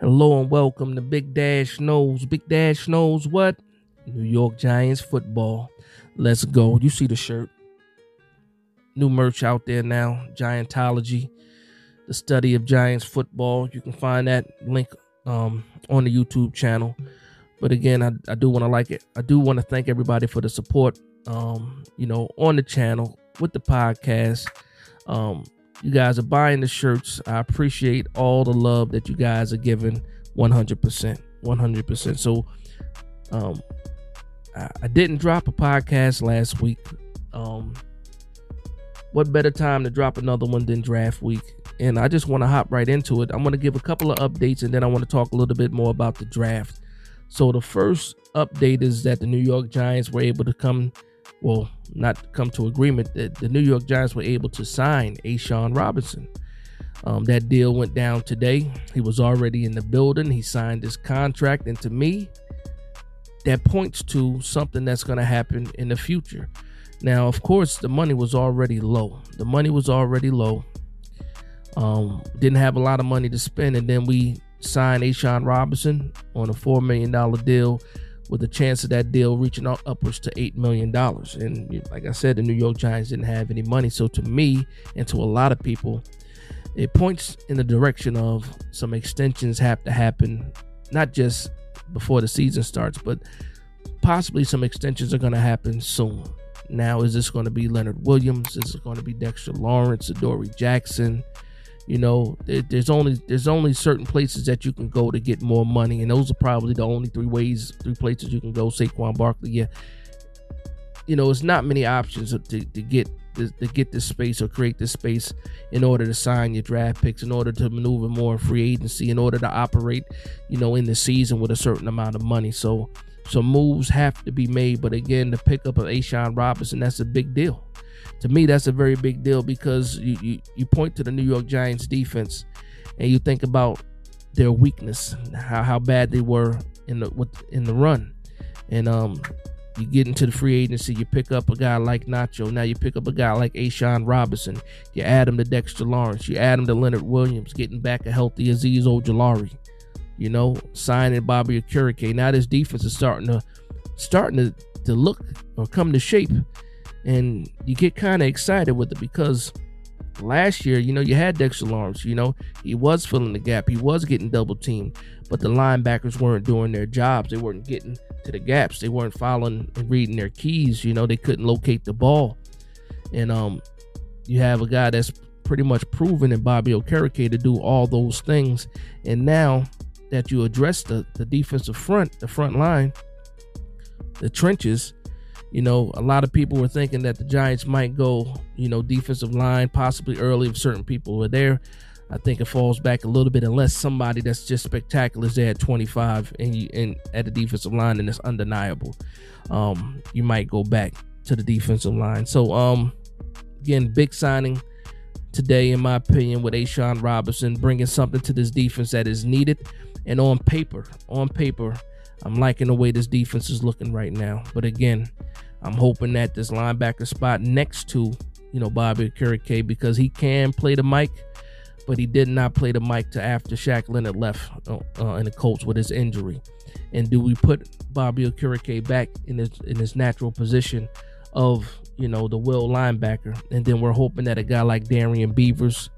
Hello and welcome to Big Dash Knows. Big Dash knows what? New York Giants football. Let's go. You see the shirt. New merch out there now. Giantology, the study of Giants football. You can find that link um, on the YouTube channel. But again, I, I do want to like it. I do want to thank everybody for the support. Um, you know, on the channel with the podcast. Um, you guys are buying the shirts. I appreciate all the love that you guys are giving 100%. 100%. So, um, I, I didn't drop a podcast last week. Um, what better time to drop another one than draft week? And I just want to hop right into it. I'm going to give a couple of updates and then I want to talk a little bit more about the draft. So, the first update is that the New York Giants were able to come well, not come to agreement that the New York Giants were able to sign A'Shawn Robinson. Um, that deal went down today. He was already in the building. He signed his contract, and to me, that points to something that's going to happen in the future. Now, of course, the money was already low. The money was already low. Um, didn't have a lot of money to spend, and then we signed A'Shawn Robinson on a four million dollar deal with a chance of that deal reaching upwards to $8 million. And like I said, the New York Giants didn't have any money. So to me and to a lot of people, it points in the direction of some extensions have to happen, not just before the season starts, but possibly some extensions are going to happen soon. Now, is this going to be Leonard Williams? Is it going to be Dexter Lawrence, Adoree Jackson? You know, there's only there's only certain places that you can go to get more money, and those are probably the only three ways, three places you can go. Saquon Barkley, yeah. You know, it's not many options to, to get to, to get this space or create this space in order to sign your draft picks, in order to maneuver more free agency, in order to operate, you know, in the season with a certain amount of money. So, some moves have to be made. But again, the pickup of A'Shawn Robinson, that's a big deal to me, that's a very big deal because you, you, you point to the New York Giants defense and you think about their weakness, how, how bad they were in the with, in the run, and um, you get into the free agency, you pick up a guy like Nacho. Now you pick up a guy like A'Shawn Robinson. You add him to Dexter Lawrence. You add him to Leonard Williams, getting back a healthy Azeez Ojulari. You know, signing Bobby Okereke. Now this defense is starting to starting to, to look or come to shape and you get kind of excited with it because last year, you know, you had Dexter Lawrence, you know, he was filling the gap, he was getting double teamed, but the linebackers weren't doing their jobs. They weren't getting to the gaps, they weren't following and reading their keys, you know, they couldn't locate the ball. And um you have a guy that's pretty much proven in Bobby Okereke to do all those things. And now that you address the, the defensive front, the front line, the trenches, you know, a lot of people were thinking that the Giants might go, you know, defensive line possibly early if certain people were there. I think it falls back a little bit unless somebody that's just spectacular is there at 25 and you and at the defensive line and it's undeniable. Um, you might go back to the defensive line. So um, again, big signing today, in my opinion, with A'Shawn Robinson bringing something to this defense that is needed. And on paper, on paper, I'm liking the way this defense is looking right now. But again, I'm hoping that this linebacker spot next to, you know, Bobby Okereke because he can play the mic, but he did not play the mic to after Shaq Leonard left uh, uh, in the Colts with his injury. And do we put Bobby Okereke back in his in his natural position of you know the will linebacker? And then we're hoping that a guy like Darrian Beavers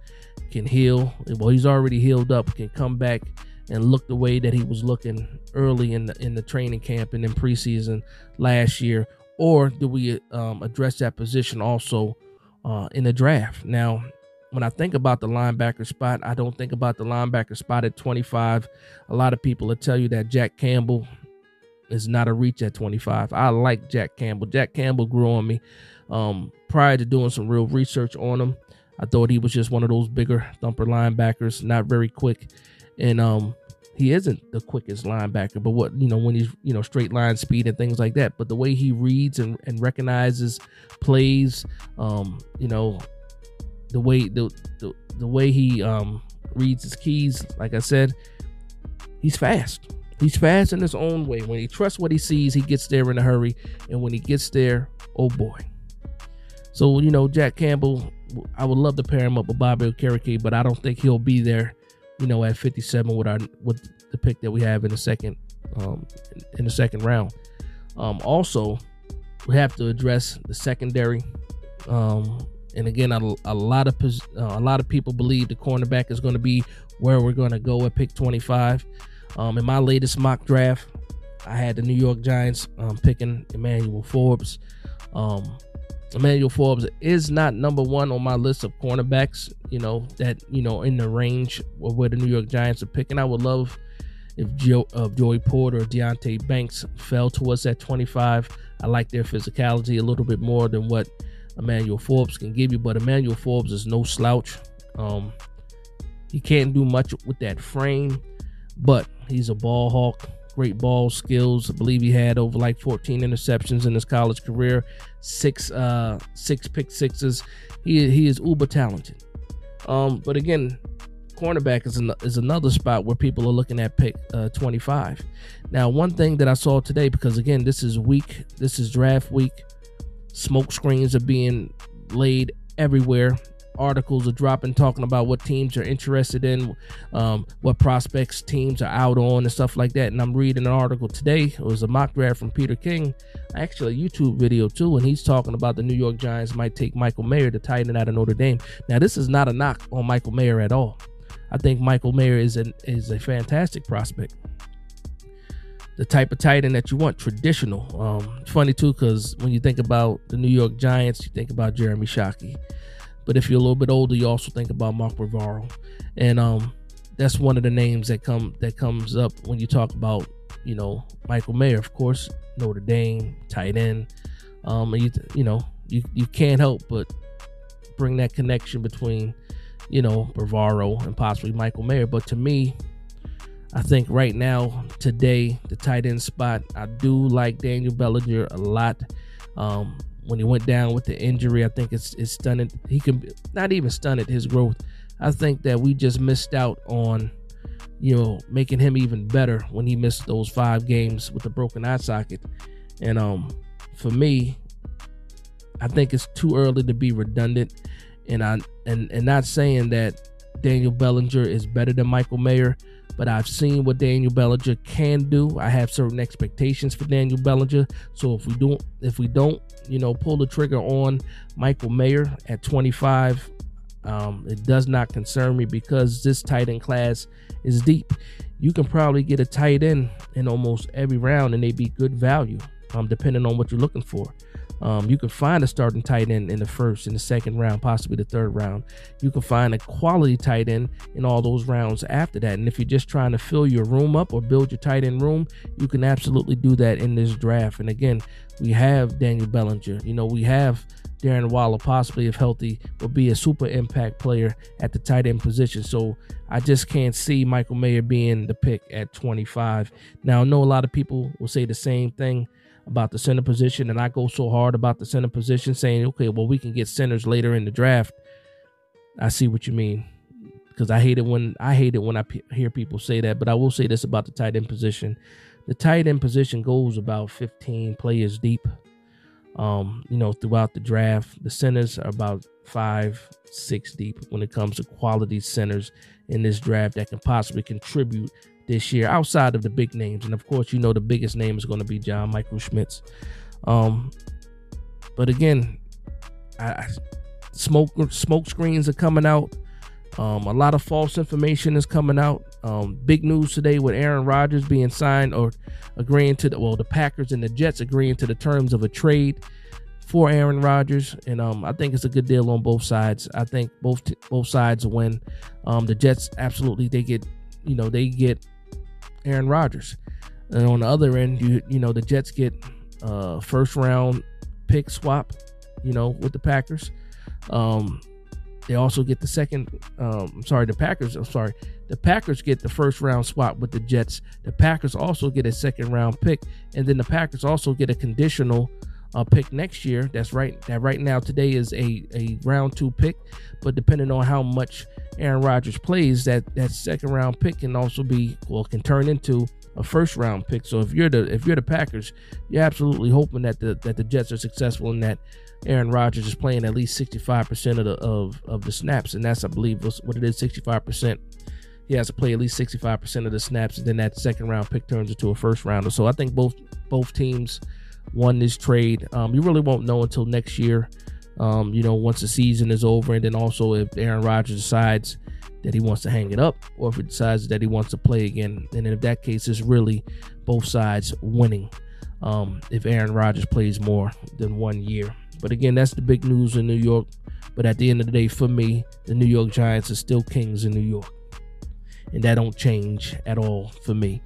can heal. Well, he's already healed up, can come back and look the way that he was looking early in the in the training camp and in preseason last year, or do we um, address that position also uh, in the draft? Now, when I think about the linebacker spot, I don't think about the linebacker spot at 25. A lot of people will tell you that Jack Campbell is not a reach at 25. I like Jack Campbell. Jack Campbell grew on me um, prior to doing some real research on him. I thought he was just one of those bigger thumper linebackers, not very quick. And um, he isn't the quickest linebacker, but what you know when he's you know straight line speed and things like that. But the way he reads and, and recognizes plays, um, you know, the way the, the the way he um reads his keys, like I said, he's fast. He's fast in his own way. When he trusts what he sees, he gets there in a hurry. And when he gets there, oh boy. So, you know, Jack Campbell, I would love to pair him up with Bobby Okereke, but I don't think he'll be there you know, at 57 with our with the pick that we have in the second um, in the second round. Um, also, we have to address the secondary. Um, and again, a, a lot of uh, a lot of people believe the cornerback is going to be where we're going to go at pick 25. Um, in my latest mock draft, I had the New York Giants um, picking Emmanuel Forbes. Um, Emmanuel Forbes is not number one on my list of cornerbacks. You know that you know in the range of where the New York Giants are picking. I would love if Joe, uh, Joey Porter or Deonte Banks fell to us at 25. I like their physicality a little bit more than what Emmanuel Forbes can give you, but Emmanuel Forbes is no slouch. Um, he can't do much with that frame, but he's a ball hawk. Great ball skills. I believe he had over like 14 interceptions in his college career, six uh six pick sixes. He he is uber talented. Um, but again, cornerback is an, is another spot where people are looking at pick uh, 25. Now, one thing that I saw today, because again, this is week, this is draft week. Smoke screens are being laid everywhere. Articles are dropping talking about what teams are interested in, um, what prospects teams are out on, and stuff like that. And I'm reading an article today. It was a mock draft from Peter King, actually a YouTube video too, and he's talking about the New York Giants might take Michael Mayer to tight end out of Notre Dame. Now, this is not a knock on Michael Mayer at all. I think Michael Mayer is an is a fantastic prospect the type of tight end that you want, traditional. Um, funny too, because when you think about the New York Giants, you think about Jeremy Shockey. But if you're a little bit older, you also think about Mark Bavaro, and um, that's one of the names that come that comes up when you talk about you know Michael Mayer, of course, Notre Dame tight end. Um, you you know you you can't help but bring that connection between you know Bavaro and possibly Michael Mayer. But to me, I think right now, today, the tight end spot, I do like Daniel Bellinger a lot. Um, when he went down with the injury, I think it's it's stunning. He can not even stunned his growth. I think that we just missed out on, you know, making him even better when he missed those five games with the broken eye socket. And um, for me, I think it's too early to be redundant. And I and and not saying that Daniel Bellinger is better than Michael Mayer but I've seen what Daniel Bellinger can do. I have certain expectations for Daniel Bellinger. So if we don't, if we don't, you know, pull the trigger on Michael Mayer at 25, um, it does not concern me because this tight end class is deep. You can probably get a tight end in almost every round, and they be good value, um, depending on what you're looking for. Um, you can find a starting tight end in the first, in the second round, possibly the third round. You can find a quality tight end in all those rounds after that. And if you're just trying to fill your room up or build your tight end room, you can absolutely do that in this draft. And again, we have Daniel Bellinger. You know, we have Darren Waller, possibly if healthy, will be a super impact player at the tight end position. So I just can't see Michael Mayer being the pick at 25. Now, I know a lot of people will say the same thing about the center position, and I go so hard about the center position, saying, okay, well, we can get centers later in the draft. I see what you mean because I hate it when I hate it when I p- hear people say that. But I will say this about the tight end position: the tight end position goes about 15 players deep. Um, you know, throughout the draft, the centers are about five, six deep when it comes to quality centers in this draft that can possibly contribute this year outside of the big names. And of course, you know the biggest name is going to be John Michael Schmitz. Um, but again, I, smoke smoke screens are coming out. Um, a lot of false information is coming out. Um, big news today with Aaron Rodgers being signed or agreeing to the well, the Packers and the Jets agreeing to the terms of a trade for Aaron Rodgers, and um, I think it's a good deal on both sides. I think both both sides win. Um, the Jets absolutely they get you know they get Aaron Rodgers. And on the other end, you you know the Jets get uh first round pick swap, you know, with the Packers. Um they also get the second um I'm sorry, the Packers, I'm sorry. The Packers get the first round swap with the Jets. The Packers also get a second round pick and then the Packers also get a conditional uh, pick next year. That's right. That right now today is a a round 2 pick, but depending on how much Aaron Rodgers plays, that that second round pick can also be well can turn into a first round pick. So if you're the if you're the Packers, you're absolutely hoping that the that the Jets are successful and that Aaron Rodgers is playing at least 65% of the of, of the snaps, and that's I believe what it is 65% he has to play at least 65% of the snaps, and then that second round pick turns into a first rounder. So I think both both teams won this trade. Um, you really won't know until next year. Um, you know, once the season is over, and then also if Aaron Rodgers decides that he wants to hang it up, or if he decides that he wants to play again, and in that case, it's really both sides winning. Um, if Aaron Rodgers plays more than one year, but again, that's the big news in New York. But at the end of the day, for me, the New York Giants are still kings in New York, and that don't change at all for me.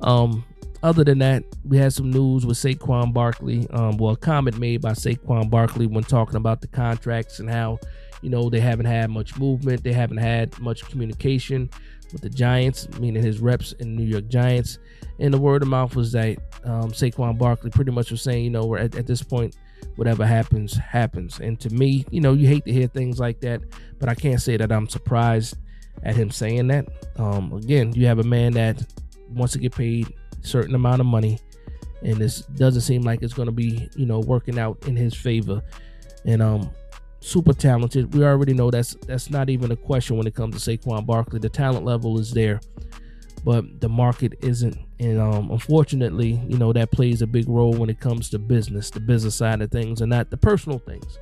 Um, other than that, we had some news with Saquon Barkley. Um, well, a comment made by Saquon Barkley when talking about the contracts and how, you know, they haven't had much movement, they haven't had much communication with the Giants, meaning his reps in New York Giants. And the word of mouth was that um, Saquon Barkley pretty much was saying, you know, we're at, at this point, whatever happens, happens. And to me, you know, you hate to hear things like that, but I can't say that I'm surprised at him saying that. Um, again, you have a man that wants to get paid a certain amount of money, and this doesn't seem like it's going to be, you know, working out in his favor. And um, super talented. We already know that's that's not even a question when it comes to Saquon Barkley. The talent level is there but the market isn't. And um, unfortunately, you know, that plays a big role when it comes to business, the business side of things, and not the personal things.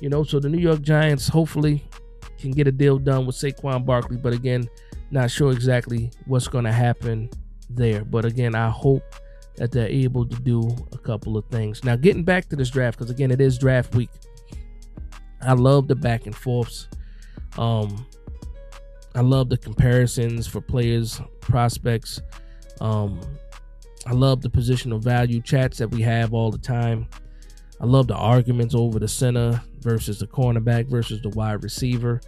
You know, so the New York Giants hopefully can get a deal done with Saquon Barkley, but again, not sure exactly what's going to happen there. But again, I hope that they're able to do a couple of things. Now, getting back to this draft, because again, it is draft week. I love the back and forths. Um, I love the comparisons for players, prospects. Um, I love the positional value chats that we have all the time. I love the arguments over the center versus the cornerback versus the wide receiver.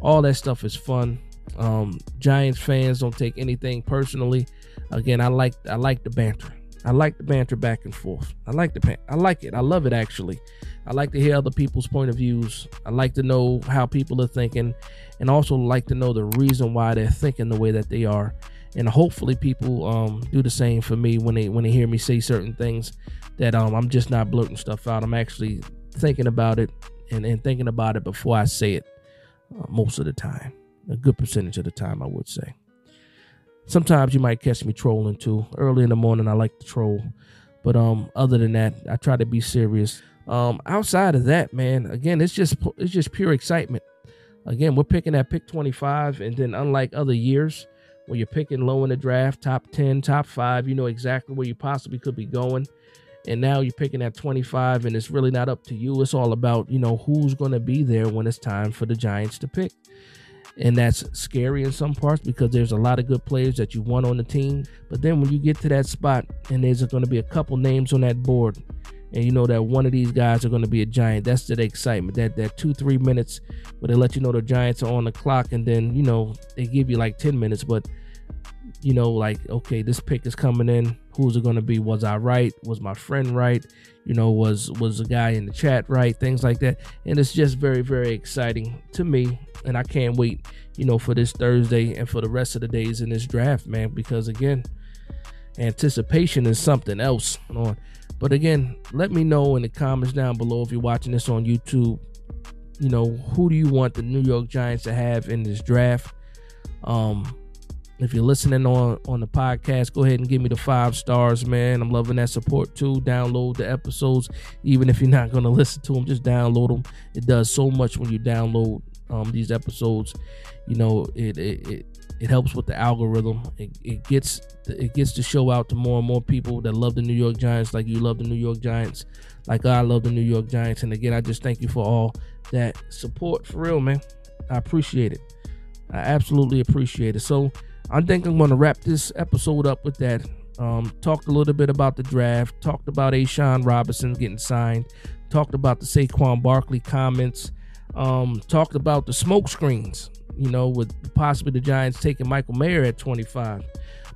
All that stuff is fun. Um, Giants fans don't take anything personally. Again, I like I like the banter. I like the banter back and forth. I like the I like it. I love it actually. I like to hear other people's point of views. I like to know how people are thinking and also like to know the reason why they're thinking the way that they are. And hopefully people um, do the same for me when they when they hear me say certain things that um, I'm just not blurting stuff out. I'm actually thinking about it and, and thinking about it before I say it uh, most of the time. A good percentage of the time, I would say. Sometimes you might catch me trolling too. Early in the morning, I like to troll, but um, other than that, I try to be serious. Um, outside of that, man, again, it's just it's just pure excitement. Again, we're picking at pick 25, and then unlike other years, when you're picking low in the draft, top 10, top five, you know exactly where you possibly could be going. And now you're picking at 25, and it's really not up to you. It's all about, you know, who's going to be there when it's time for the Giants to pick and that's scary in some parts because there's a lot of good players that you want on the team. But then when you get to that spot and there's going to be a couple names on that board, and you know that one of these guys are going to be a giant, that's the excitement. That that two three minutes where they let you know the Giants are on the clock, and then you know they give you like ten minutes, but you know like okay, this pick is coming in. Who's it to be? Was I right? Was my friend right? You know, was was the guy in the chat right? Things like that, and it's just very very exciting to me and I can't wait, you know, for this Thursday and for the rest of the days in this draft, man. Because again, anticipation is something else. But again, let me know in the comments down below if you're watching this on YouTube. You know, who do you want the New York Giants to have in this draft? Um, if you're listening on on the podcast, go ahead and give me the five stars, man. I'm loving that support too. Download the episodes, even if you're not going to listen to them, just download them. It does so much when you download um, these episodes. You know, it it, it, it helps with the algorithm. It, it gets it gets the show out to more and more people that love the New York Giants, like you love the New York Giants, like I love the New York Giants. And again, I just thank you for all that support for real, man. I appreciate it. I absolutely appreciate it. So I think I'm going to wrap this episode up with that. Um, talked a little bit about the draft. Talked about A'Shawn Robinson getting signed. Talked about the Saquon Barkley comments um, talked about the smoke screens, you know, with possibly the Giants taking Michael Mayer at 25.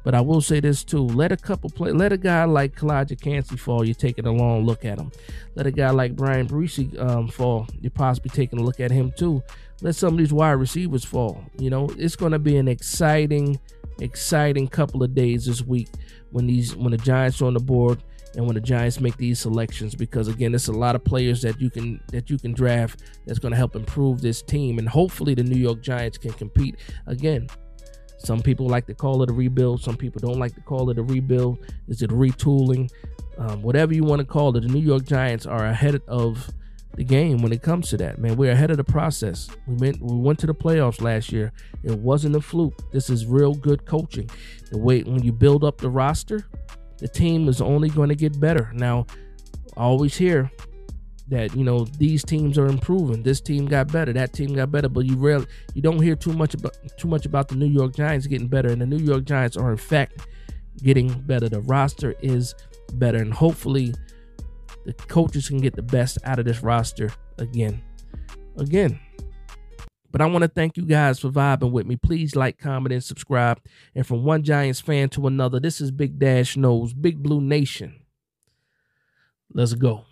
But I will say this too: let a couple play, let a guy like Calijah Kancey fall. You're taking a long look at him. Let a guy like Bryan Bresee um, fall. You're possibly taking a look at him too. Let some of these wide receivers fall. You know, it's going to be an exciting, exciting couple of days this week when these when the Giants are on the board and when the Giants make these selections because again it's a lot of players that you can that you can draft that's going to help improve this team and hopefully the New York Giants can compete again Some people like to call it a rebuild. Some people don't like to call it a rebuild. Is it retooling? Um, whatever you want to call it, the New York Giants are ahead of the game when it comes to that. Man, we're ahead of the process. We went we went to the playoffs last year. It wasn't a fluke. This is real good coaching. The way when you build up the roster, the team is only going to get better. Now, always hear that you know these teams are improving. This team got better, that team got better, but you rarely you don't hear too much about too much about the New York Giants getting better, and the New York Giants are in fact getting better. The roster is better, and hopefully the coaches can get the best out of this roster again. Again. But I want to thank you guys for vibing with me. Please like, comment, and subscribe. And from one Giants fan to another, this is Big Dash Knows, Big Blue Nation. Let's go.